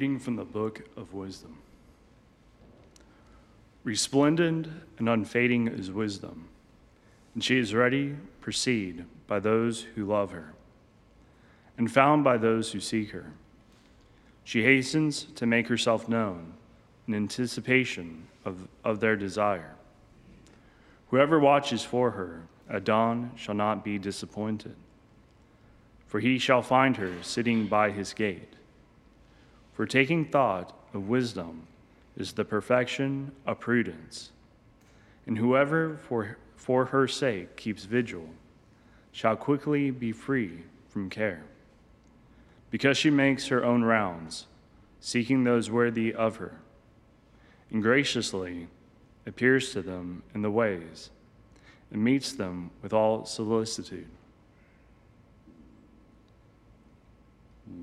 reading from the book of wisdom. Resplendent and unfading is wisdom, and she is ready, perceived by those who love her, and found by those who seek her. She hastens to make herself known in anticipation of, of their desire. Whoever watches for her at dawn shall not be disappointed, for he shall find her sitting by his gate. For taking thought of wisdom is the perfection of prudence. And whoever for, for her sake keeps vigil shall quickly be free from care. Because she makes her own rounds, seeking those worthy of her, and graciously appears to them in the ways, and meets them with all solicitude.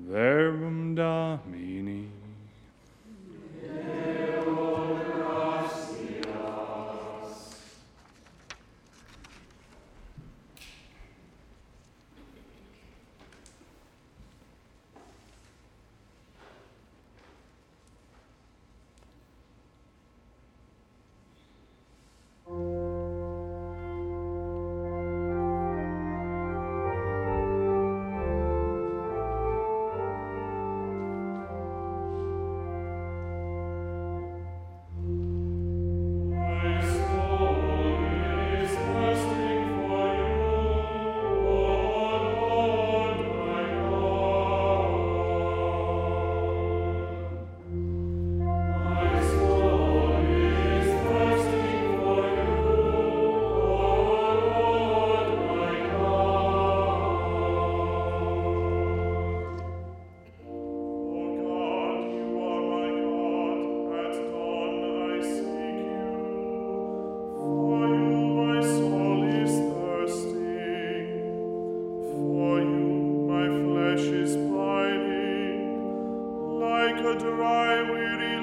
Verbum Domini. A dry, weary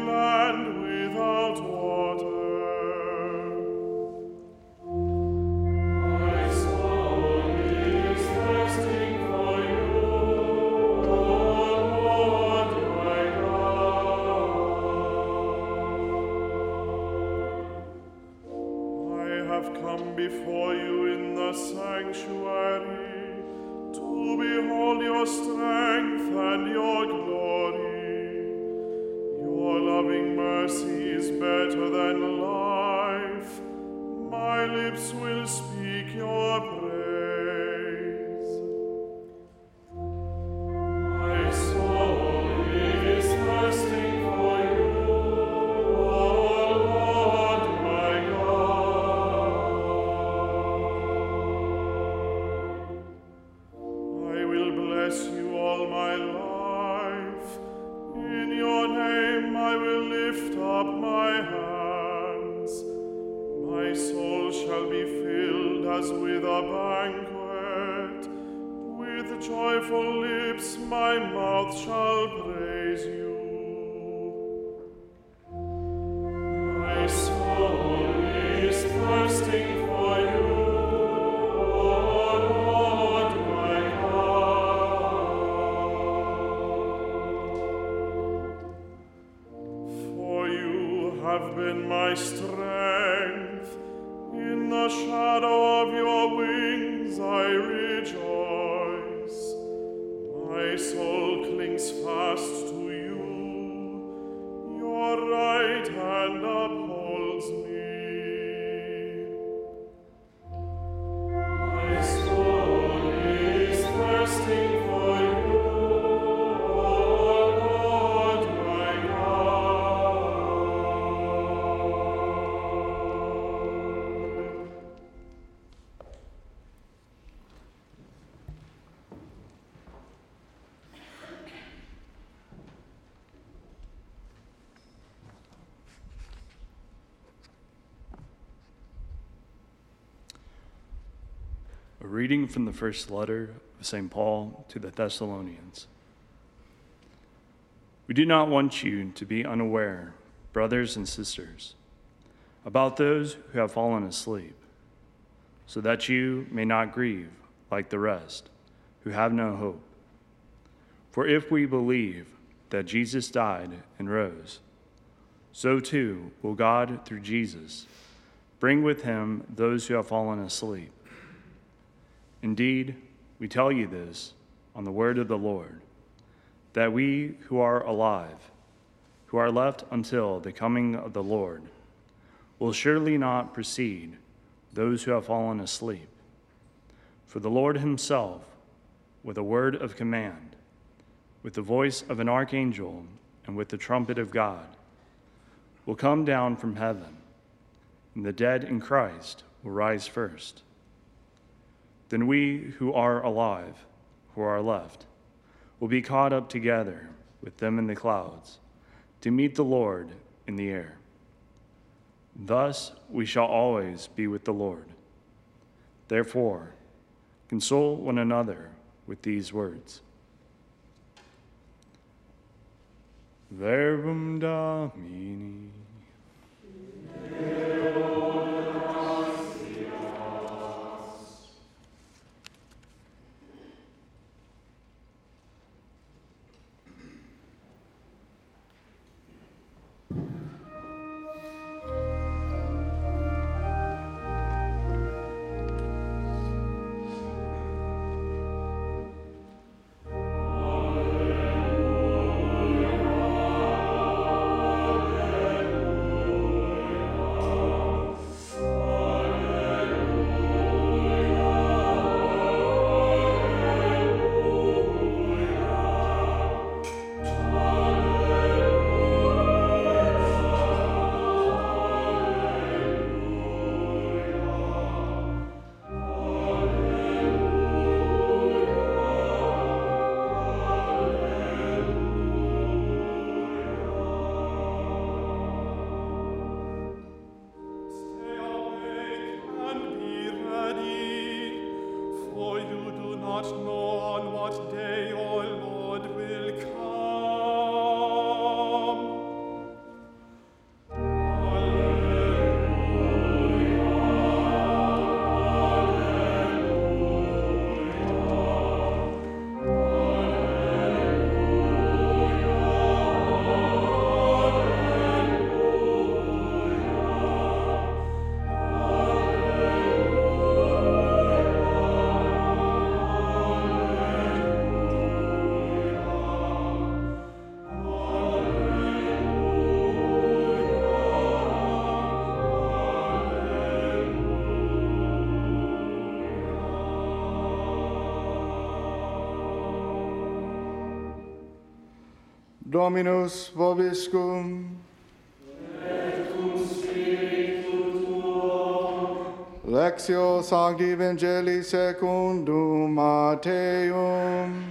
Christ A reading from the first letter of St. Paul to the Thessalonians. We do not want you to be unaware, brothers and sisters, about those who have fallen asleep, so that you may not grieve like the rest who have no hope. For if we believe that Jesus died and rose, so too will God, through Jesus, bring with him those who have fallen asleep. Indeed, we tell you this on the word of the Lord, that we who are alive, who are left until the coming of the Lord, will surely not precede those who have fallen asleep. For the Lord himself, with a word of command, with the voice of an archangel, and with the trumpet of God, will come down from heaven, and the dead in Christ will rise first. Then we who are alive, who are left, will be caught up together with them in the clouds to meet the Lord in the air. Thus we shall always be with the Lord. Therefore, console one another with these words. Verbum Domini. Dominus vobiscum. Lectio Sancti Evangelii secundum Matthaeum.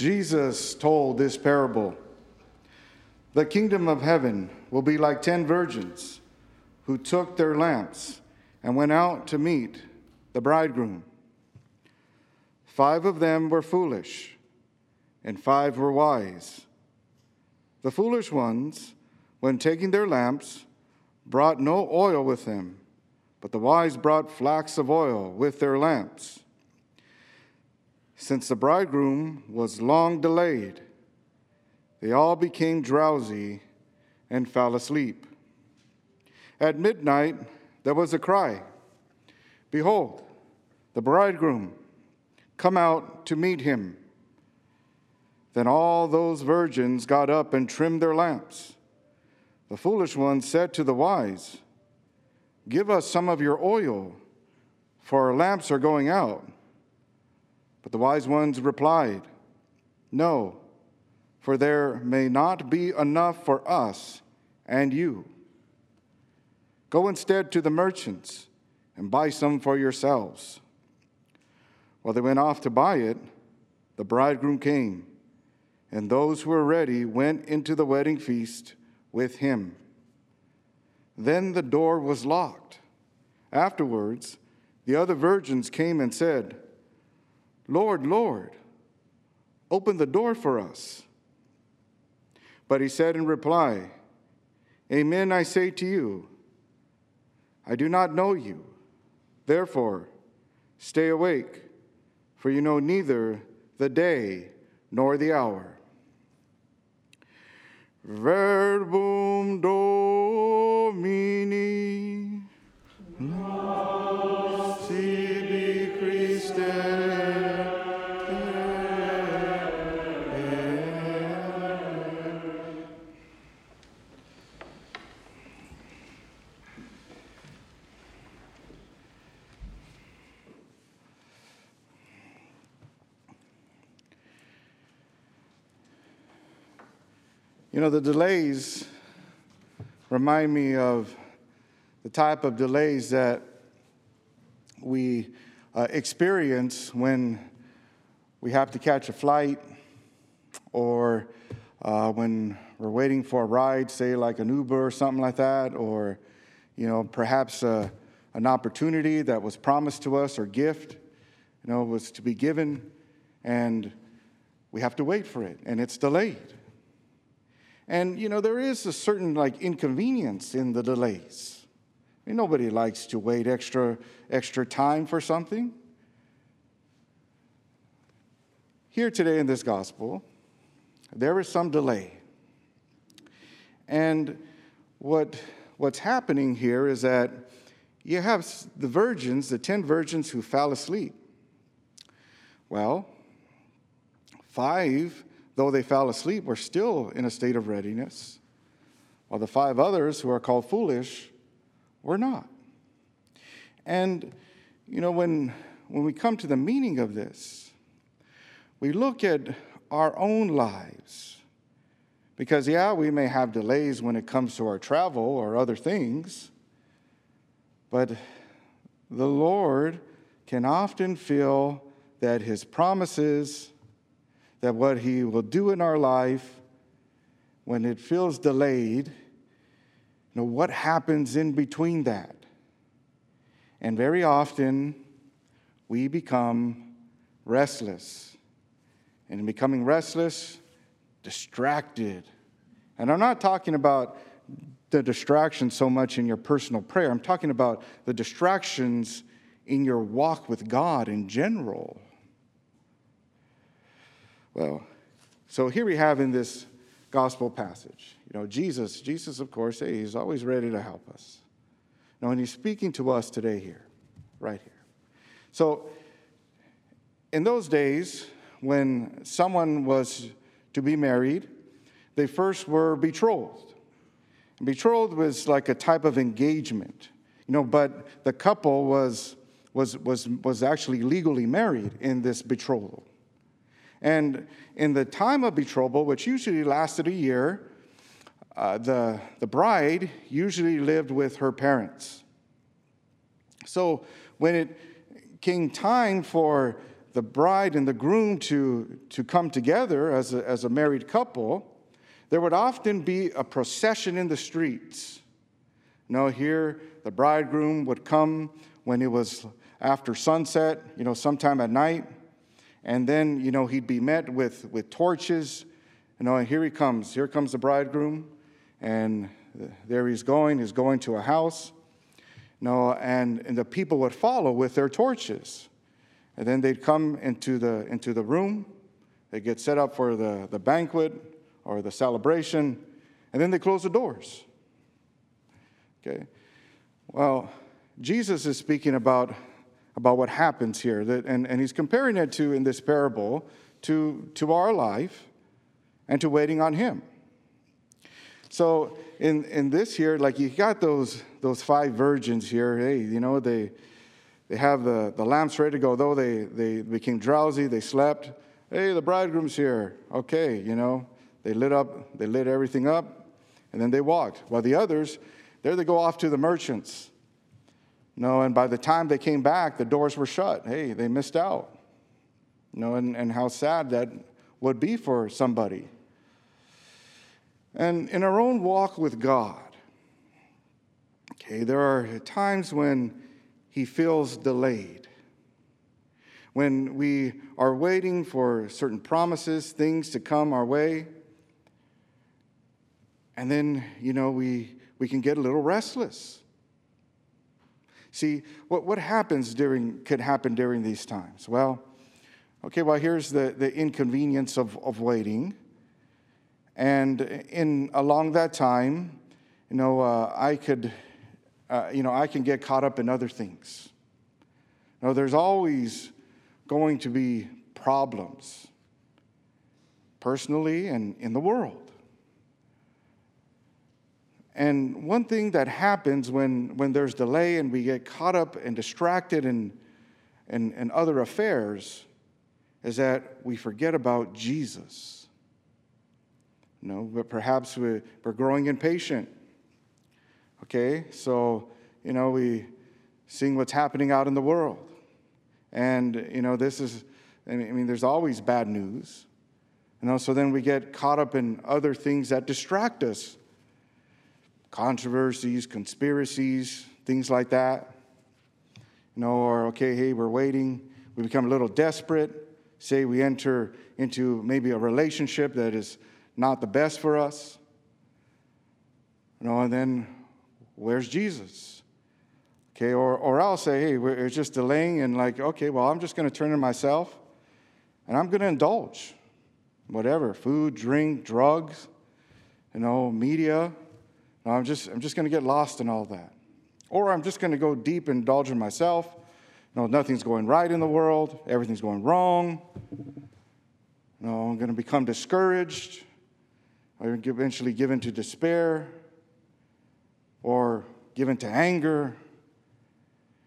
Jesus told this parable The kingdom of heaven will be like ten virgins who took their lamps and went out to meet the bridegroom. Five of them were foolish, and five were wise. The foolish ones, when taking their lamps, brought no oil with them, but the wise brought flax of oil with their lamps. Since the bridegroom was long delayed, they all became drowsy and fell asleep. At midnight, there was a cry Behold, the bridegroom, come out to meet him. Then all those virgins got up and trimmed their lamps. The foolish ones said to the wise, Give us some of your oil, for our lamps are going out. But the wise ones replied, No, for there may not be enough for us and you. Go instead to the merchants and buy some for yourselves. While they went off to buy it, the bridegroom came, and those who were ready went into the wedding feast with him. Then the door was locked Afterwards, the other virgins came and said, Lord, Lord, open the door for us. But he said in reply, Amen, I say to you, I do not know you. Therefore, stay awake, for you know neither the day nor the hour. Verbum Domini. Sibi You know, the delays remind me of the type of delays that we uh, experience when we have to catch a flight or uh, when we're waiting for a ride, say like an Uber or something like that, or you know, perhaps uh, an opportunity that was promised to us or gift, you know, was to be given, and we have to wait for it, and it's delayed. And, you know, there is a certain like inconvenience in the delays. I mean, nobody likes to wait extra, extra time for something. Here today in this gospel, there is some delay. And what, what's happening here is that you have the virgins, the 10 virgins who fell asleep. Well, five though they fell asleep, were still in a state of readiness, while the five others who are called foolish were not. And, you know, when, when we come to the meaning of this, we look at our own lives. Because, yeah, we may have delays when it comes to our travel or other things, but the Lord can often feel that His promises that what He will do in our life when it feels delayed, you know, what happens in between that? And very often, we become restless. And in becoming restless, distracted. And I'm not talking about the distraction so much in your personal prayer, I'm talking about the distractions in your walk with God in general. Well, so here we have in this gospel passage, you know, Jesus, Jesus, of course, hey, he's always ready to help us. Now, and he's speaking to us today here, right here. So, in those days, when someone was to be married, they first were betrothed. And betrothed was like a type of engagement, you know, but the couple was, was, was, was actually legally married in this betrothal. And in the time of betrothal, which usually lasted a year, uh, the, the bride usually lived with her parents. So when it came time for the bride and the groom to, to come together as a, as a married couple, there would often be a procession in the streets. Know, here the bridegroom would come when it was after sunset, you know, sometime at night. And then, you know, he'd be met with, with torches. You know, and oh, here he comes. Here comes the bridegroom. And there he's going. He's going to a house. You know, and, and the people would follow with their torches. And then they'd come into the, into the room. They get set up for the, the banquet or the celebration. And then they close the doors. Okay? Well, Jesus is speaking about about what happens here. That, and, and he's comparing it to, in this parable, to, to our life and to waiting on him. So in, in this here, like you got those, those five virgins here, hey, you know, they, they have the, the lamps ready to go. Though they, they became drowsy, they slept. Hey, the bridegroom's here. Okay, you know, they lit up, they lit everything up, and then they walked. While the others, there they go off to the merchants. No, and by the time they came back, the doors were shut. Hey, they missed out. You know, and, and how sad that would be for somebody. And in our own walk with God, okay, there are times when he feels delayed. When we are waiting for certain promises, things to come our way, and then, you know, we, we can get a little restless. See, what, what happens during, could happen during these times? Well, okay, well, here's the, the inconvenience of, of waiting. And in along that time, you know, uh, I could, uh, you know, I can get caught up in other things. You know, there's always going to be problems, personally and in the world. And one thing that happens when, when there's delay and we get caught up and distracted in, in, in other affairs is that we forget about Jesus. You know, but perhaps we, we're growing impatient. Okay, so, you know, we seeing what's happening out in the world. And, you know, this is, I mean, there's always bad news. You know, so then we get caught up in other things that distract us controversies, conspiracies, things like that. You know, or, okay, hey, we're waiting. We become a little desperate. Say we enter into maybe a relationship that is not the best for us. You know, and then where's Jesus? Okay, or, or I'll say, hey, we're just delaying, and like, okay, well, I'm just going to turn to myself and I'm going to indulge whatever food, drink, drugs, you know, media. No, I'm just, I'm just going to get lost in all that. Or I'm just going to go deep and indulge in myself. No, nothing's going right in the world, everything's going wrong. No, I'm going to become discouraged. Or eventually give in to despair or give in to anger.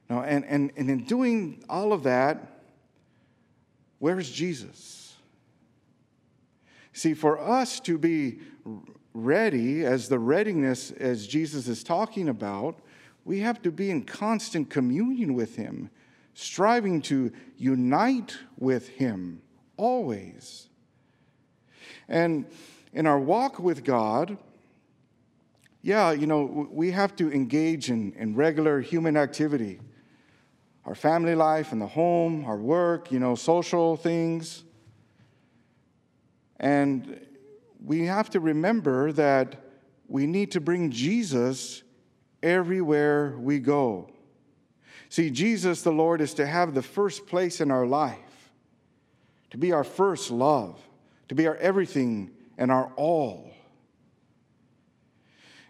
No, and, and, and in doing all of that, where's Jesus? See, for us to be ready, as the readiness as Jesus is talking about, we have to be in constant communion with Him, striving to unite with Him always. And in our walk with God, yeah, you know, we have to engage in, in regular human activity our family life and the home, our work, you know, social things. And we have to remember that we need to bring Jesus everywhere we go. See, Jesus the Lord is to have the first place in our life, to be our first love, to be our everything and our all.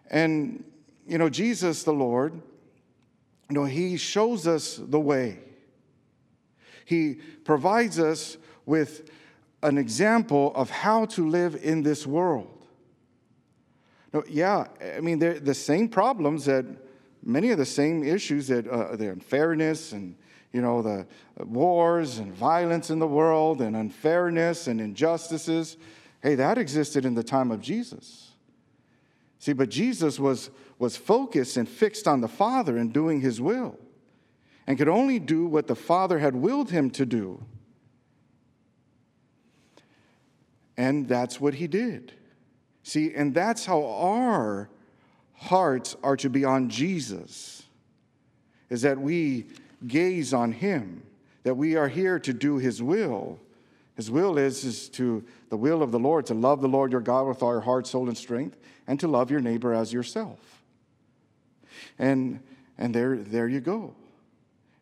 And, you know, Jesus the Lord, you know, He shows us the way. He provides us with an example of how to live in this world. No, yeah, I mean, they're the same problems that many of the same issues that uh, the unfairness and you know the wars and violence in the world and unfairness and injustices. Hey, that existed in the time of Jesus. See, but Jesus was was focused and fixed on the Father and doing His will, and could only do what the Father had willed him to do. And that's what he did. See, and that's how our hearts are to be on Jesus, is that we gaze on him, that we are here to do his will. His will is, is to the will of the Lord, to love the Lord your God with all your heart, soul, and strength, and to love your neighbor as yourself. And and there, there you go.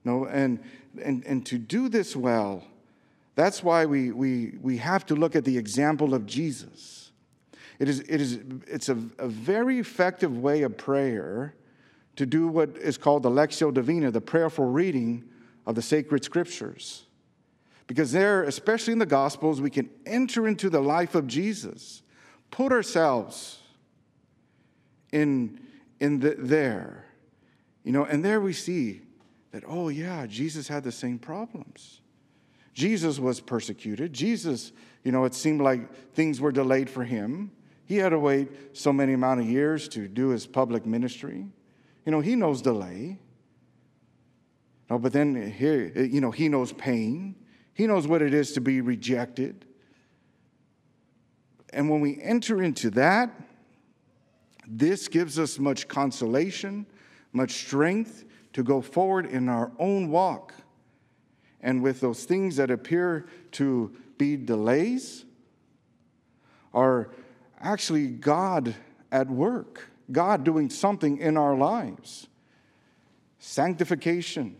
No, and, and, and to do this well, that's why we, we, we have to look at the example of Jesus. It is, it is, it's a, a very effective way of prayer to do what is called the Lectio Divina, the prayerful reading of the sacred scriptures. Because there, especially in the Gospels, we can enter into the life of Jesus, put ourselves in, in the, there. You know, and there we see that, oh, yeah, Jesus had the same problems. Jesus was persecuted. Jesus, you know, it seemed like things were delayed for him. He had to wait so many amount of years to do his public ministry. You know, he knows delay. No, but then here, you know, he knows pain. He knows what it is to be rejected. And when we enter into that, this gives us much consolation, much strength to go forward in our own walk. And with those things that appear to be delays, are actually God at work, God doing something in our lives. Sanctification,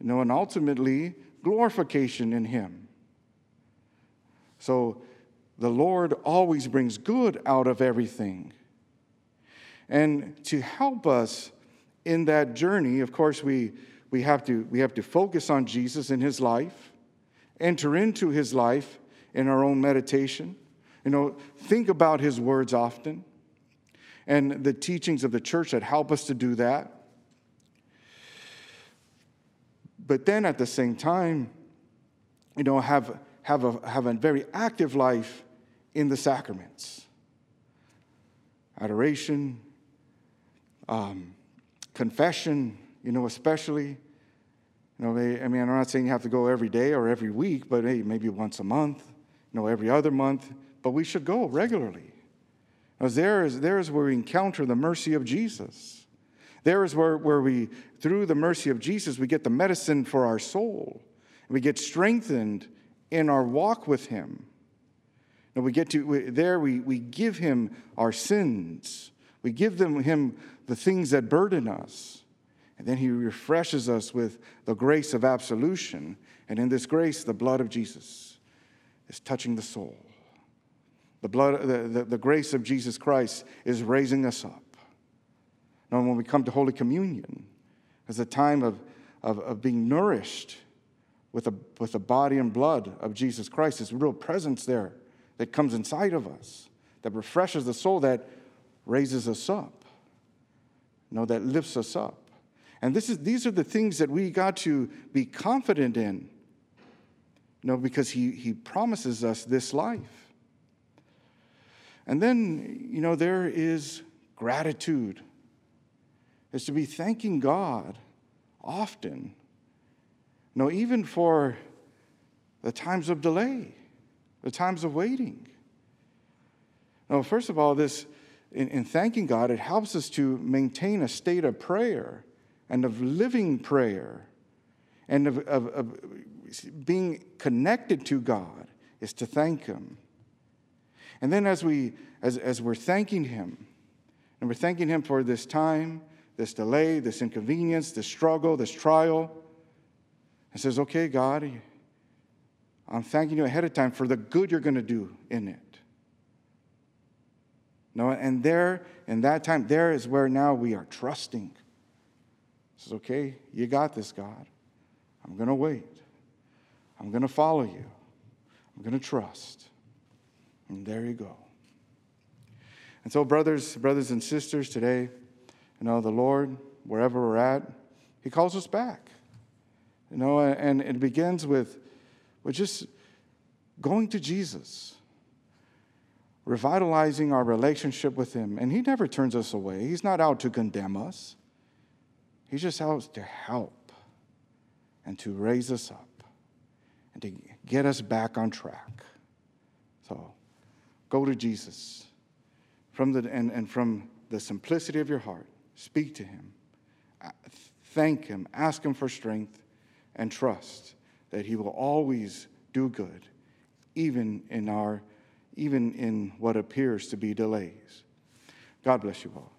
you know, and ultimately glorification in Him. So the Lord always brings good out of everything. And to help us in that journey, of course, we, we, have to, we have to focus on Jesus and his life, enter into his life in our own meditation. You know, think about his words often and the teachings of the church that help us to do that. But then at the same time, you know, have, have, a, have a very active life in the sacraments adoration, um, confession, you know, especially. You know, they, I mean, I'm not saying you have to go every day or every week, but hey, maybe once a month, you know, every other month, but we should go regularly. Because there is, there is where we encounter the mercy of Jesus. There is where, where we, through the mercy of Jesus, we get the medicine for our soul. We get strengthened in our walk with Him. And we get to we, there, we, we give Him our sins. We give them, Him the things that burden us. And then He refreshes us with the grace of absolution. And in this grace, the blood of Jesus is touching the soul. The, blood, the, the, the grace of Jesus Christ is raising us up. Now, when we come to Holy Communion, as a time of, of, of being nourished with the, with the body and blood of Jesus Christ, there's real presence there that comes inside of us, that refreshes the soul, that raises us up, you know, that lifts us up. And this is, these are the things that we got to be confident in, know, because he, he promises us this life. And then, you know, there is gratitude. Is to be thanking God often. Know, even for the times of delay, the times of waiting. Now, first of all, this in, in thanking God, it helps us to maintain a state of prayer and of living prayer and of, of, of being connected to God is to thank Him. And then as, we, as, as we're thanking Him, and we're thanking Him for this time, this delay, this inconvenience, this struggle, this trial, and says, okay, God, I'm thanking you ahead of time for the good you're going to do in it. No, and there, in that time, there is where now we are trusting. Says, okay, you got this, God. I'm going to wait. I'm going to follow you. I'm going to trust. And there you go. And so, brothers, brothers and sisters, today, you know, the Lord, wherever we're at, He calls us back. You know, and it begins with, with just going to Jesus, revitalizing our relationship with Him. And He never turns us away. He's not out to condemn us, He's just to help and to raise us up and to get us back on track. So, Go to Jesus from the, and, and from the simplicity of your heart. Speak to him. Thank him. Ask him for strength and trust that he will always do good, even in, our, even in what appears to be delays. God bless you all.